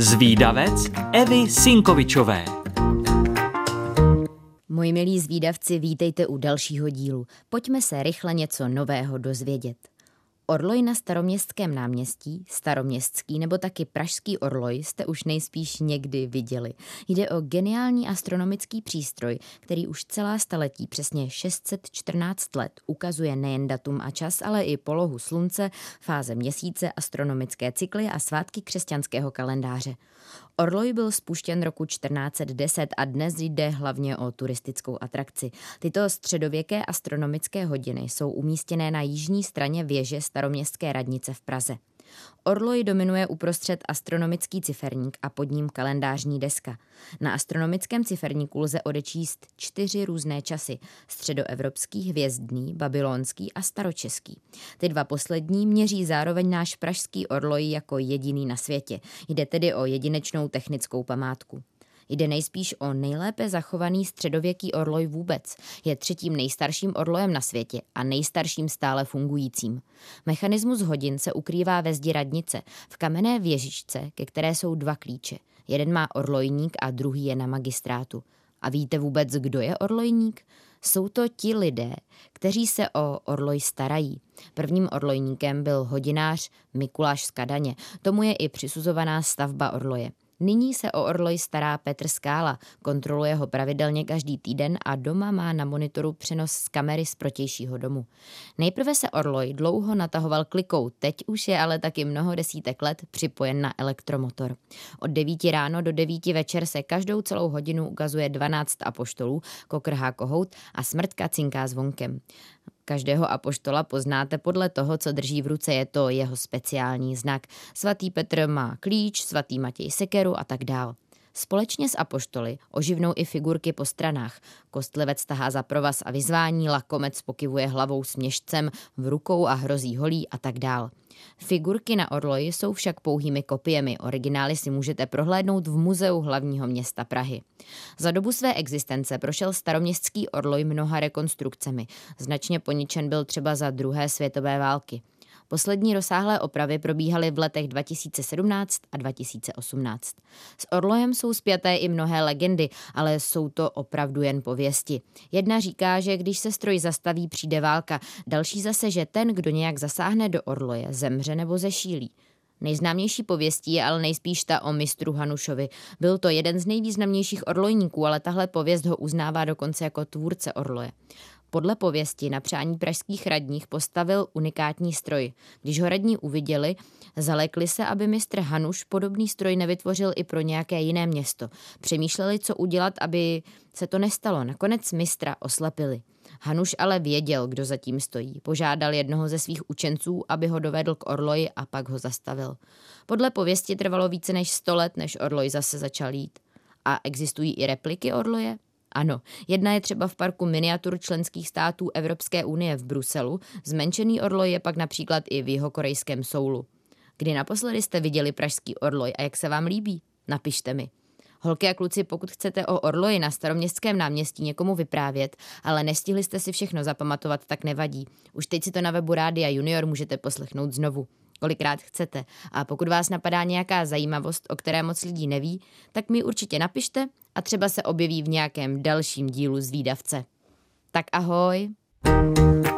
Zvídavec Evy Sinkovičové Moji milí zvídavci, vítejte u dalšího dílu. Pojďme se rychle něco nového dozvědět. Orloj na staroměstském náměstí, staroměstský nebo taky pražský orloj jste už nejspíš někdy viděli. Jde o geniální astronomický přístroj, který už celá staletí, přesně 614 let, ukazuje nejen datum a čas, ale i polohu slunce, fáze měsíce, astronomické cykly a svátky křesťanského kalendáře. Orloj byl spuštěn roku 1410 a dnes jde hlavně o turistickou atrakci. Tyto středověké astronomické hodiny jsou umístěné na jižní straně věže staroměstské radnice v Praze. Orloj dominuje uprostřed astronomický ciferník a pod ním kalendářní deska. Na astronomickém ciferníku lze odečíst čtyři různé časy. Středoevropský, hvězdný, babylonský a staročeský. Ty dva poslední měří zároveň náš pražský orloj jako jediný na světě. Jde tedy o jedinečnou technickou památku. Jde nejspíš o nejlépe zachovaný středověký orloj vůbec. Je třetím nejstarším orlojem na světě a nejstarším stále fungujícím. Mechanismus hodin se ukrývá ve zdi radnice, v kamenné věžičce, ke které jsou dva klíče. Jeden má orlojník a druhý je na magistrátu. A víte vůbec, kdo je orlojník? Jsou to ti lidé, kteří se o orloj starají. Prvním orlojníkem byl hodinář Mikuláš z Kadaně. Tomu je i přisuzovaná stavba orloje. Nyní se o orloj stará Petr Skála, kontroluje ho pravidelně každý týden a doma má na monitoru přenos z kamery z protějšího domu. Nejprve se orloj dlouho natahoval klikou, teď už je ale taky mnoho desítek let připojen na elektromotor. Od 9 ráno do 9 večer se každou celou hodinu ukazuje 12 apoštolů, kokrhá kohout a smrtka cinká zvonkem. Každého apoštola poznáte podle toho, co drží v ruce, je to jeho speciální znak. Svatý Petr má klíč, svatý Matěj sekeru a tak dál. Společně s apoštoly oživnou i figurky po stranách. Kostlivec tahá za provaz a vyzvání, lakomec pokivuje hlavou s měšcem, v rukou a hrozí holí a tak dál. Figurky na orloji jsou však pouhými kopiemi, originály si můžete prohlédnout v muzeu hlavního města Prahy. Za dobu své existence prošel staroměstský orloj mnoha rekonstrukcemi. Značně poničen byl třeba za druhé světové války. Poslední rozsáhlé opravy probíhaly v letech 2017 a 2018. S Orlojem jsou spjaté i mnohé legendy, ale jsou to opravdu jen pověsti. Jedna říká, že když se stroj zastaví, přijde válka, další zase, že ten, kdo nějak zasáhne do Orloje, zemře nebo zešílí. Nejznámější pověstí je ale nejspíš ta o mistru Hanušovi. Byl to jeden z nejvýznamnějších orlojníků, ale tahle pověst ho uznává dokonce jako tvůrce orloje. Podle pověsti na přání pražských radních postavil unikátní stroj. Když ho radní uviděli, zalekli se, aby mistr Hanuš podobný stroj nevytvořil i pro nějaké jiné město. Přemýšleli, co udělat, aby se to nestalo. Nakonec mistra oslepili. Hanuš ale věděl, kdo zatím stojí. Požádal jednoho ze svých učenců, aby ho dovedl k orloji a pak ho zastavil. Podle pověsti trvalo více než sto let, než orloj zase začal jít. A existují i repliky orloje? Ano, jedna je třeba v parku miniatur členských států Evropské unie v Bruselu, zmenšený orloj je pak například i v jeho korejském Soulu. Kdy naposledy jste viděli pražský orloj a jak se vám líbí? Napište mi. Holky a kluci, pokud chcete o orloji na staroměstském náměstí někomu vyprávět, ale nestihli jste si všechno zapamatovat, tak nevadí. Už teď si to na webu Rádia Junior můžete poslechnout znovu kolikrát chcete. A pokud vás napadá nějaká zajímavost, o které moc lidí neví, tak mi určitě napište a třeba se objeví v nějakém dalším dílu z výdavce. Tak ahoj! thank you